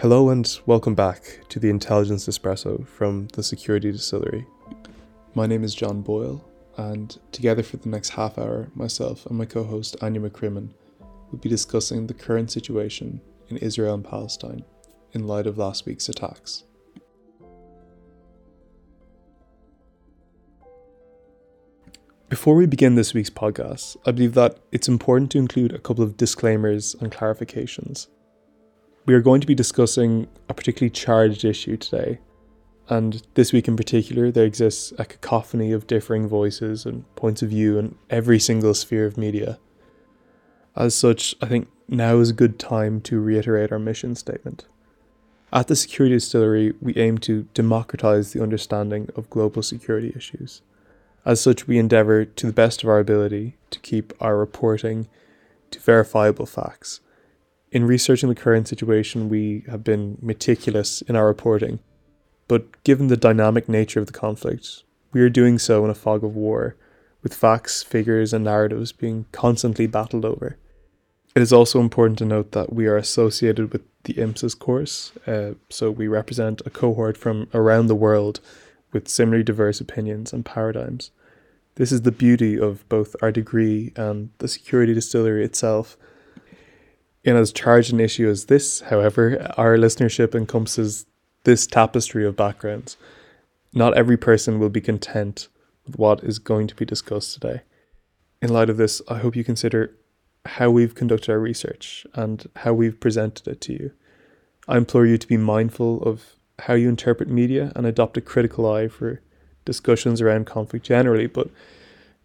Hello and welcome back to the Intelligence Espresso from the Security Distillery. My name is John Boyle, and together for the next half hour, myself and my co host Anya McCrimmon will be discussing the current situation in Israel and Palestine in light of last week's attacks. Before we begin this week's podcast, I believe that it's important to include a couple of disclaimers and clarifications. We are going to be discussing a particularly charged issue today, and this week in particular, there exists a cacophony of differing voices and points of view in every single sphere of media. As such, I think now is a good time to reiterate our mission statement. At the Security Distillery, we aim to democratize the understanding of global security issues. As such, we endeavour to the best of our ability to keep our reporting to verifiable facts in researching the current situation, we have been meticulous in our reporting, but given the dynamic nature of the conflict, we are doing so in a fog of war, with facts, figures, and narratives being constantly battled over. It is also important to note that we are associated with the IMSIS course, uh, so we represent a cohort from around the world with similarly diverse opinions and paradigms. This is the beauty of both our degree and the security distillery itself in as charged an issue as this, however, our listenership encompasses this tapestry of backgrounds. Not every person will be content with what is going to be discussed today. In light of this, I hope you consider how we've conducted our research and how we've presented it to you. I implore you to be mindful of how you interpret media and adopt a critical eye for discussions around conflict generally, but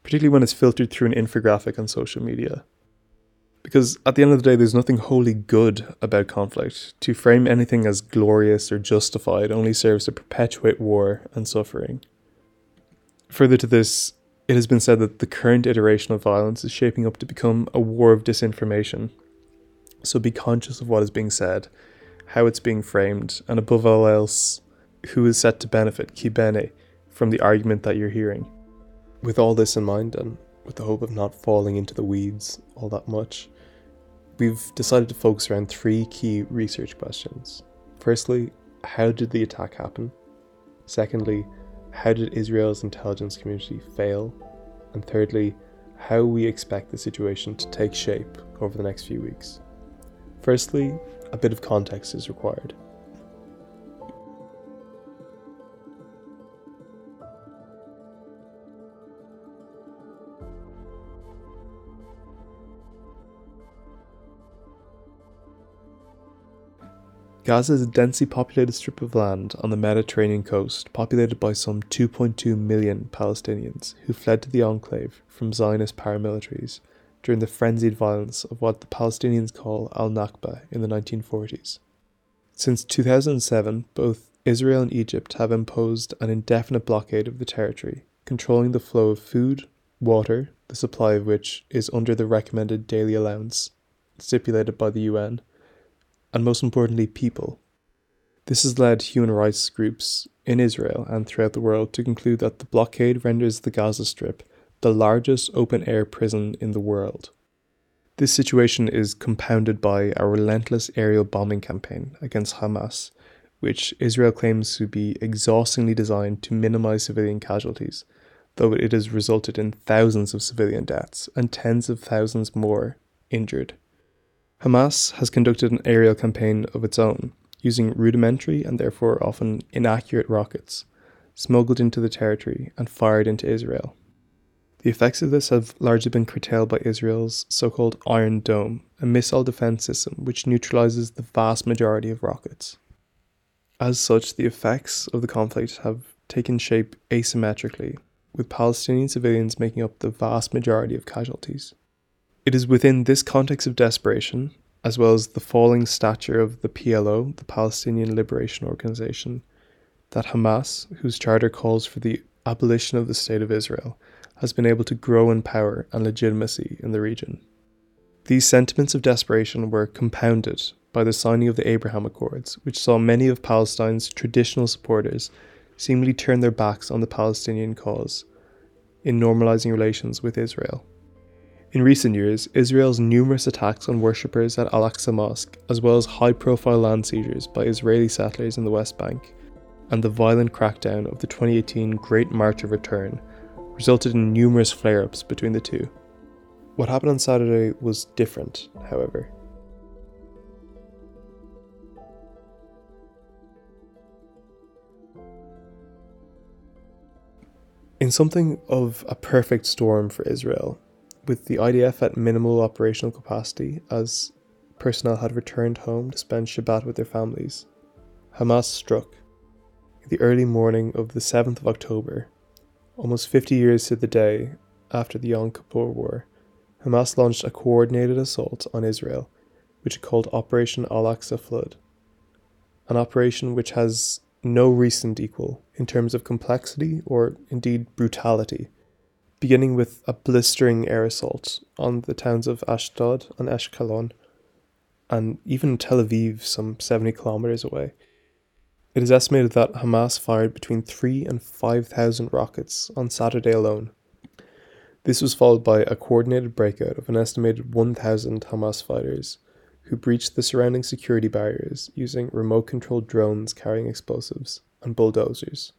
particularly when it's filtered through an infographic on social media. Because at the end of the day, there's nothing wholly good about conflict. To frame anything as glorious or justified only serves to perpetuate war and suffering. Further to this, it has been said that the current iteration of violence is shaping up to become a war of disinformation. So be conscious of what is being said, how it's being framed, and above all else, who is set to benefit, qui bene, from the argument that you're hearing. With all this in mind, and with the hope of not falling into the weeds all that much, we've decided to focus around three key research questions. Firstly, how did the attack happen? Secondly, how did Israel's intelligence community fail? And thirdly, how we expect the situation to take shape over the next few weeks. Firstly, a bit of context is required. Gaza is a densely populated strip of land on the Mediterranean coast, populated by some 2.2 million Palestinians who fled to the enclave from Zionist paramilitaries during the frenzied violence of what the Palestinians call al Nakba in the 1940s. Since 2007, both Israel and Egypt have imposed an indefinite blockade of the territory, controlling the flow of food, water, the supply of which is under the recommended daily allowance stipulated by the UN and most importantly, people. This has led human rights groups in Israel and throughout the world to conclude that the blockade renders the Gaza Strip the largest open air prison in the world. This situation is compounded by a relentless aerial bombing campaign against Hamas, which Israel claims to be exhaustingly designed to minimize civilian casualties, though it has resulted in thousands of civilian deaths and tens of thousands more injured. Hamas has conducted an aerial campaign of its own, using rudimentary and therefore often inaccurate rockets, smuggled into the territory and fired into Israel. The effects of this have largely been curtailed by Israel's so called Iron Dome, a missile defense system which neutralizes the vast majority of rockets. As such, the effects of the conflict have taken shape asymmetrically, with Palestinian civilians making up the vast majority of casualties. It is within this context of desperation, as well as the falling stature of the PLO, the Palestinian Liberation Organization, that Hamas, whose charter calls for the abolition of the State of Israel, has been able to grow in power and legitimacy in the region. These sentiments of desperation were compounded by the signing of the Abraham Accords, which saw many of Palestine's traditional supporters seemingly turn their backs on the Palestinian cause in normalizing relations with Israel. In recent years, Israel's numerous attacks on worshippers at Al Aqsa Mosque, as well as high profile land seizures by Israeli settlers in the West Bank, and the violent crackdown of the 2018 Great March of Return, resulted in numerous flare ups between the two. What happened on Saturday was different, however. In something of a perfect storm for Israel, with the IDF at minimal operational capacity as personnel had returned home to spend Shabbat with their families, Hamas struck. In the early morning of the 7th of October, almost 50 years to the day after the Yom Kippur War, Hamas launched a coordinated assault on Israel, which it called Operation Al Aqsa Flood, an operation which has no recent equal in terms of complexity or indeed brutality, beginning with a blistering air assault on the towns of Ashdod and Ashkelon, and even Tel Aviv, some 70 kilometers away. It is estimated that Hamas fired between 3 and 5,000 rockets on Saturday alone. This was followed by a coordinated breakout of an estimated 1,000 Hamas fighters who breached the surrounding security barriers using remote controlled drones carrying explosives and bulldozers.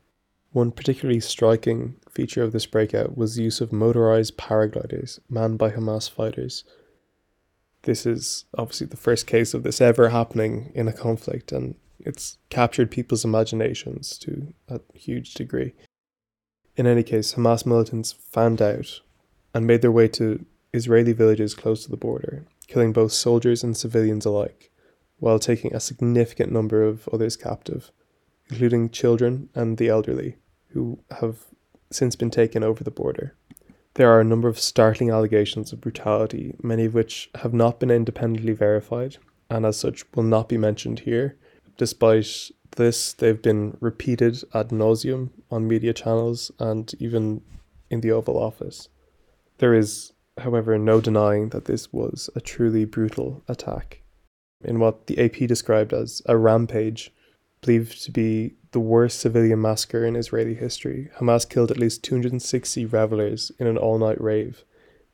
One particularly striking feature of this breakout was the use of motorized paragliders manned by Hamas fighters. This is obviously the first case of this ever happening in a conflict, and it's captured people's imaginations to a huge degree. In any case, Hamas militants fanned out and made their way to Israeli villages close to the border, killing both soldiers and civilians alike, while taking a significant number of others captive, including children and the elderly, who have since been taken over the border. There are a number of startling allegations of brutality, many of which have not been independently verified, and as such will not be mentioned here. Despite this, they've been repeated ad nauseum on media channels and even in the Oval Office. There is however, no denying that this was a truly brutal attack. In what the AP described as a rampage, believed to be the worst civilian massacre in Israeli history, Hamas killed at least 260 revelers in an all night rave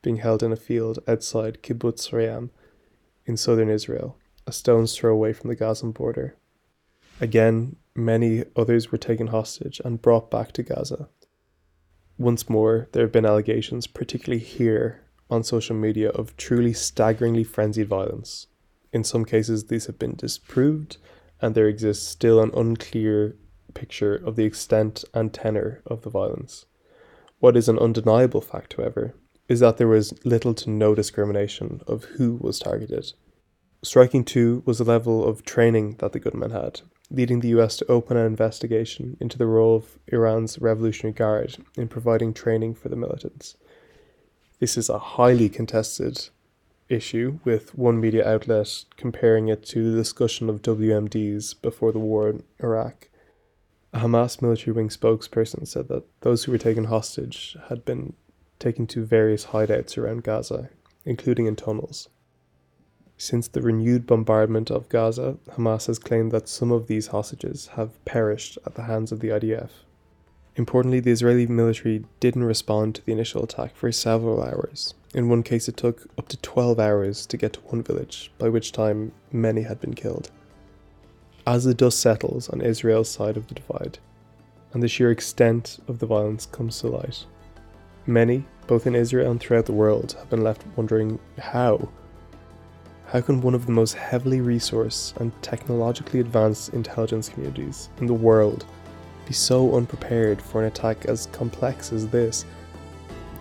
being held in a field outside Kibbutz Re'am in southern Israel, a stone's throw away from the Gaza border. Again, many others were taken hostage and brought back to Gaza. Once more, there have been allegations, particularly here on social media of truly staggeringly frenzied violence. In some cases, these have been disproved, and there exists still an unclear picture of the extent and tenor of the violence. What is an undeniable fact, however, is that there was little to no discrimination of who was targeted. Striking too was the level of training that the gunmen had, leading the US to open an investigation into the role of Iran's Revolutionary Guard in providing training for the militants. This is a highly contested issue, with one media outlet comparing it to the discussion of WMDs before the war in Iraq. A Hamas military wing spokesperson said that those who were taken hostage had been taken to various hideouts around Gaza, including in tunnels. Since the renewed bombardment of Gaza, Hamas has claimed that some of these hostages have perished at the hands of the IDF. Importantly, the Israeli military didn't respond to the initial attack for several hours. In one case, it took up to 12 hours to get to one village, by which time many had been killed. As the dust settles on Israel's side of the divide, and the sheer extent of the violence comes to light, many, both in Israel and throughout the world, have been left wondering how. How can one of the most heavily resourced and technologically advanced intelligence communities in the world be so unprepared for an attack as complex as this?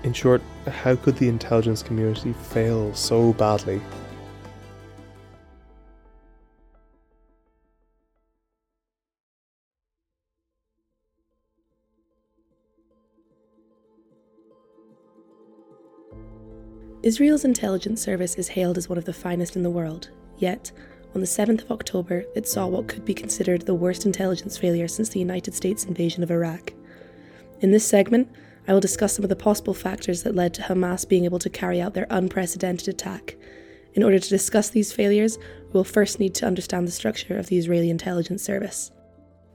In short, how could the intelligence community fail so badly? Israel's intelligence service is hailed as one of the finest in the world, yet, on the 7th of October, it saw what could be considered the worst intelligence failure since the United States invasion of Iraq. In this segment, I will discuss some of the possible factors that led to Hamas being able to carry out their unprecedented attack. In order to discuss these failures, we will first need to understand the structure of the Israeli intelligence service.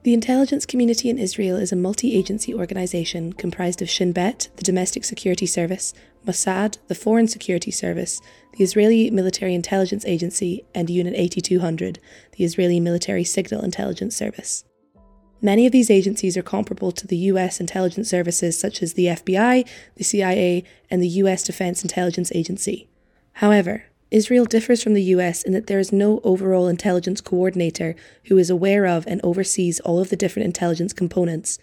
The intelligence community in Israel is a multi agency organisation comprised of Shin Bet, the Domestic Security Service, Mossad, the Foreign Security Service, the Israeli Military Intelligence Agency, and Unit 8200, the Israeli Military Signal Intelligence Service. Many of these agencies are comparable to the US intelligence services such as the FBI, the CIA, and the US Defense Intelligence Agency. However, Israel differs from the US in that there is no overall intelligence coordinator who is aware of and oversees all of the different intelligence components.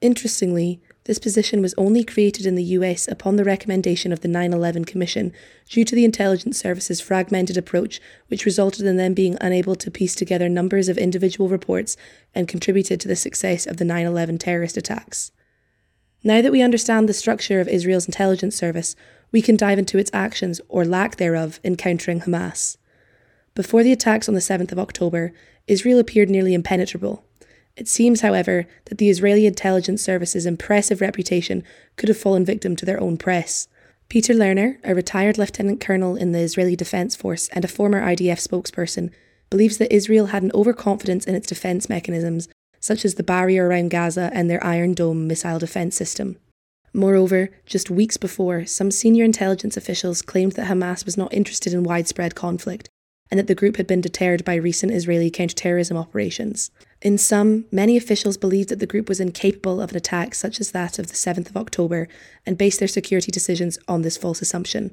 Interestingly, this position was only created in the US upon the recommendation of the 9 11 Commission due to the intelligence service's fragmented approach, which resulted in them being unable to piece together numbers of individual reports and contributed to the success of the 9 11 terrorist attacks. Now that we understand the structure of Israel's intelligence service, we can dive into its actions, or lack thereof, in countering Hamas. Before the attacks on the 7th of October, Israel appeared nearly impenetrable. It seems, however, that the Israeli intelligence service's impressive reputation could have fallen victim to their own press. Peter Lerner, a retired lieutenant colonel in the Israeli Defense Force and a former IDF spokesperson, believes that Israel had an overconfidence in its defense mechanisms, such as the barrier around Gaza and their Iron Dome missile defense system. Moreover, just weeks before, some senior intelligence officials claimed that Hamas was not interested in widespread conflict and that the group had been deterred by recent Israeli counterterrorism operations. In sum, many officials believed that the group was incapable of an attack such as that of the 7th of October and based their security decisions on this false assumption.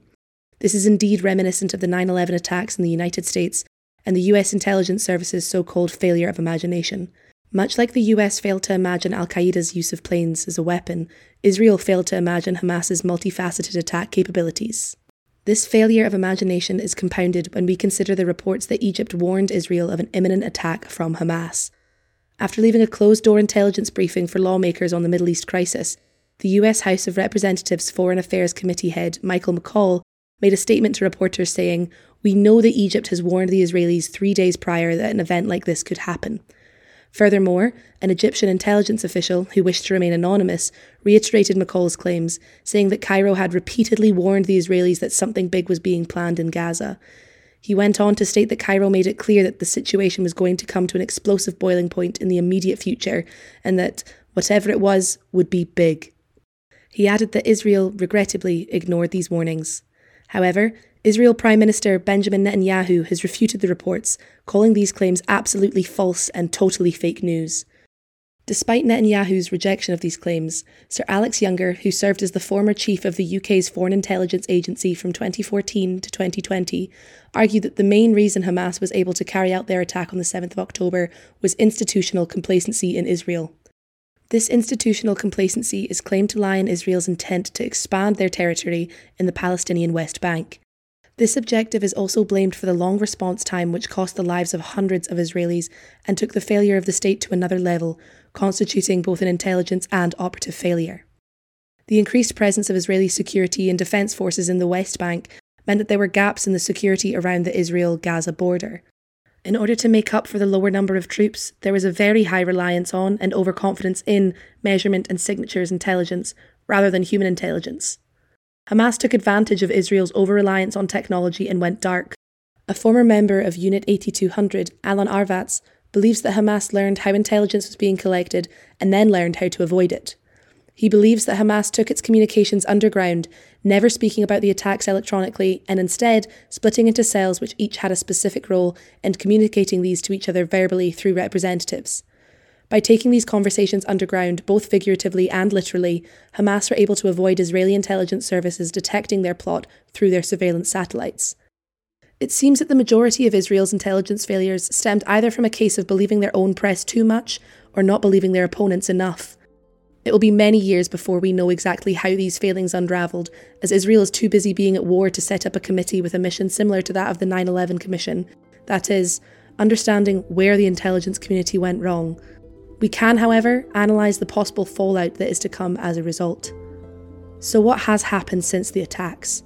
This is indeed reminiscent of the 9 11 attacks in the United States and the US intelligence service's so called failure of imagination. Much like the US failed to imagine Al Qaeda's use of planes as a weapon, Israel failed to imagine Hamas's multifaceted attack capabilities. This failure of imagination is compounded when we consider the reports that Egypt warned Israel of an imminent attack from Hamas. After leaving a closed door intelligence briefing for lawmakers on the Middle East crisis, the US House of Representatives Foreign Affairs Committee head Michael McCaul made a statement to reporters saying, We know that Egypt has warned the Israelis three days prior that an event like this could happen. Furthermore, an Egyptian intelligence official who wished to remain anonymous reiterated McCaul's claims, saying that Cairo had repeatedly warned the Israelis that something big was being planned in Gaza. He went on to state that Cairo made it clear that the situation was going to come to an explosive boiling point in the immediate future and that whatever it was would be big. He added that Israel regrettably ignored these warnings. However, Israel Prime Minister Benjamin Netanyahu has refuted the reports, calling these claims absolutely false and totally fake news. Despite Netanyahu's rejection of these claims, Sir Alex Younger, who served as the former chief of the UK's Foreign Intelligence Agency from 2014 to 2020, argued that the main reason Hamas was able to carry out their attack on the 7th of October was institutional complacency in Israel. This institutional complacency is claimed to lie in Israel's intent to expand their territory in the Palestinian West Bank. This objective is also blamed for the long response time which cost the lives of hundreds of Israelis and took the failure of the state to another level, constituting both an intelligence and operative failure. The increased presence of Israeli security and defence forces in the West Bank meant that there were gaps in the security around the Israel Gaza border. In order to make up for the lower number of troops, there was a very high reliance on and overconfidence in measurement and signatures intelligence rather than human intelligence. Hamas took advantage of Israel's over reliance on technology and went dark. A former member of Unit 8200, Alan Arvatz, believes that Hamas learned how intelligence was being collected and then learned how to avoid it. He believes that Hamas took its communications underground, never speaking about the attacks electronically, and instead splitting into cells which each had a specific role and communicating these to each other verbally through representatives. By taking these conversations underground, both figuratively and literally, Hamas were able to avoid Israeli intelligence services detecting their plot through their surveillance satellites. It seems that the majority of Israel's intelligence failures stemmed either from a case of believing their own press too much or not believing their opponents enough. It will be many years before we know exactly how these failings unravelled, as Israel is too busy being at war to set up a committee with a mission similar to that of the 9 11 Commission that is, understanding where the intelligence community went wrong, we can, however, analyse the possible fallout that is to come as a result. So, what has happened since the attacks?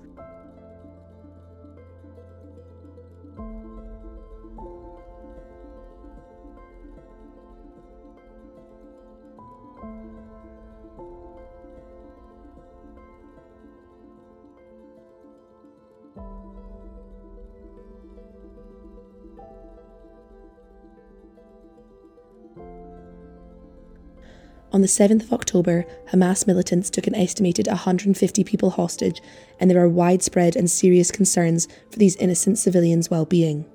On the 7th of October, Hamas militants took an estimated 150 people hostage, and there are widespread and serious concerns for these innocent civilians' well being.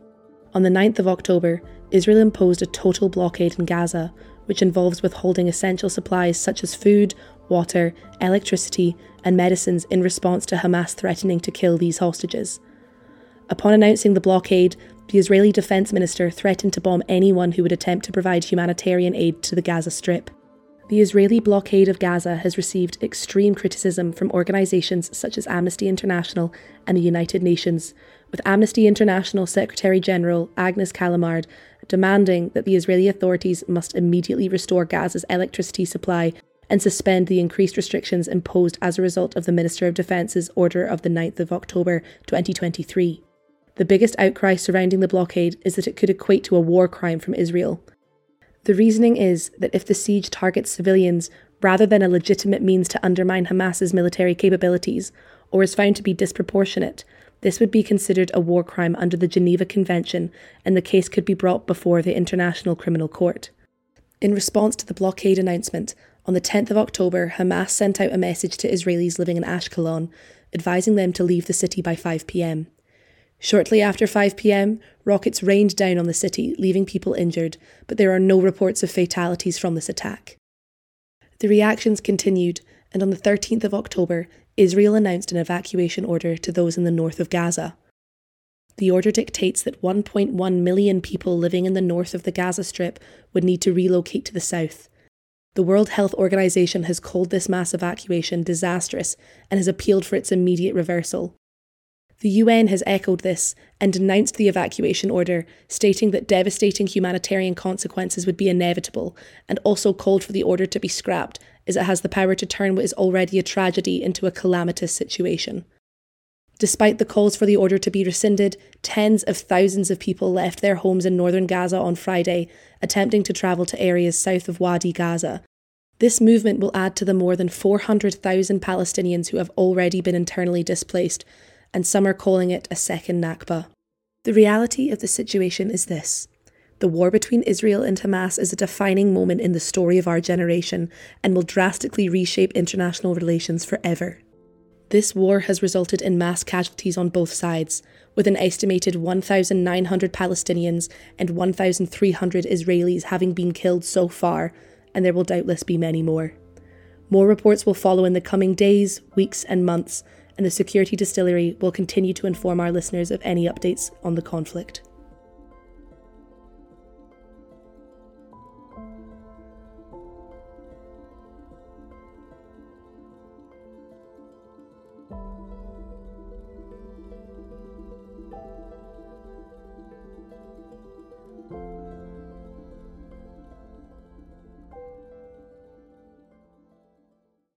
On the 9th of October, Israel imposed a total blockade in Gaza, which involves withholding essential supplies such as food, water, electricity, and medicines in response to Hamas threatening to kill these hostages. Upon announcing the blockade, the Israeli Defense Minister threatened to bomb anyone who would attempt to provide humanitarian aid to the Gaza Strip. The Israeli blockade of Gaza has received extreme criticism from organisations such as Amnesty International and the United Nations, with Amnesty International Secretary General Agnes Callamard demanding that the Israeli authorities must immediately restore Gaza's electricity supply and suspend the increased restrictions imposed as a result of the Minister of Defence's order of the 9th of October 2023. The biggest outcry surrounding the blockade is that it could equate to a war crime from Israel. The reasoning is that if the siege targets civilians rather than a legitimate means to undermine Hamas's military capabilities, or is found to be disproportionate, this would be considered a war crime under the Geneva Convention, and the case could be brought before the International Criminal Court. In response to the blockade announcement, on the 10th of October, Hamas sent out a message to Israelis living in Ashkelon, advising them to leave the city by 5 pm. Shortly after 5 pm, rockets rained down on the city, leaving people injured, but there are no reports of fatalities from this attack. The reactions continued, and on the 13th of October, Israel announced an evacuation order to those in the north of Gaza. The order dictates that 1.1 million people living in the north of the Gaza Strip would need to relocate to the south. The World Health Organization has called this mass evacuation disastrous and has appealed for its immediate reversal. The UN has echoed this and denounced the evacuation order, stating that devastating humanitarian consequences would be inevitable, and also called for the order to be scrapped, as it has the power to turn what is already a tragedy into a calamitous situation. Despite the calls for the order to be rescinded, tens of thousands of people left their homes in northern Gaza on Friday, attempting to travel to areas south of Wadi Gaza. This movement will add to the more than 400,000 Palestinians who have already been internally displaced, and some are calling it a second Nakba. The reality of the situation is this the war between Israel and Hamas is a defining moment in the story of our generation and will drastically reshape international relations forever. This war has resulted in mass casualties on both sides, with an estimated 1,900 Palestinians and 1,300 Israelis having been killed so far, and there will doubtless be many more. More reports will follow in the coming days, weeks, and months and the Security Distillery will continue to inform our listeners of any updates on the conflict.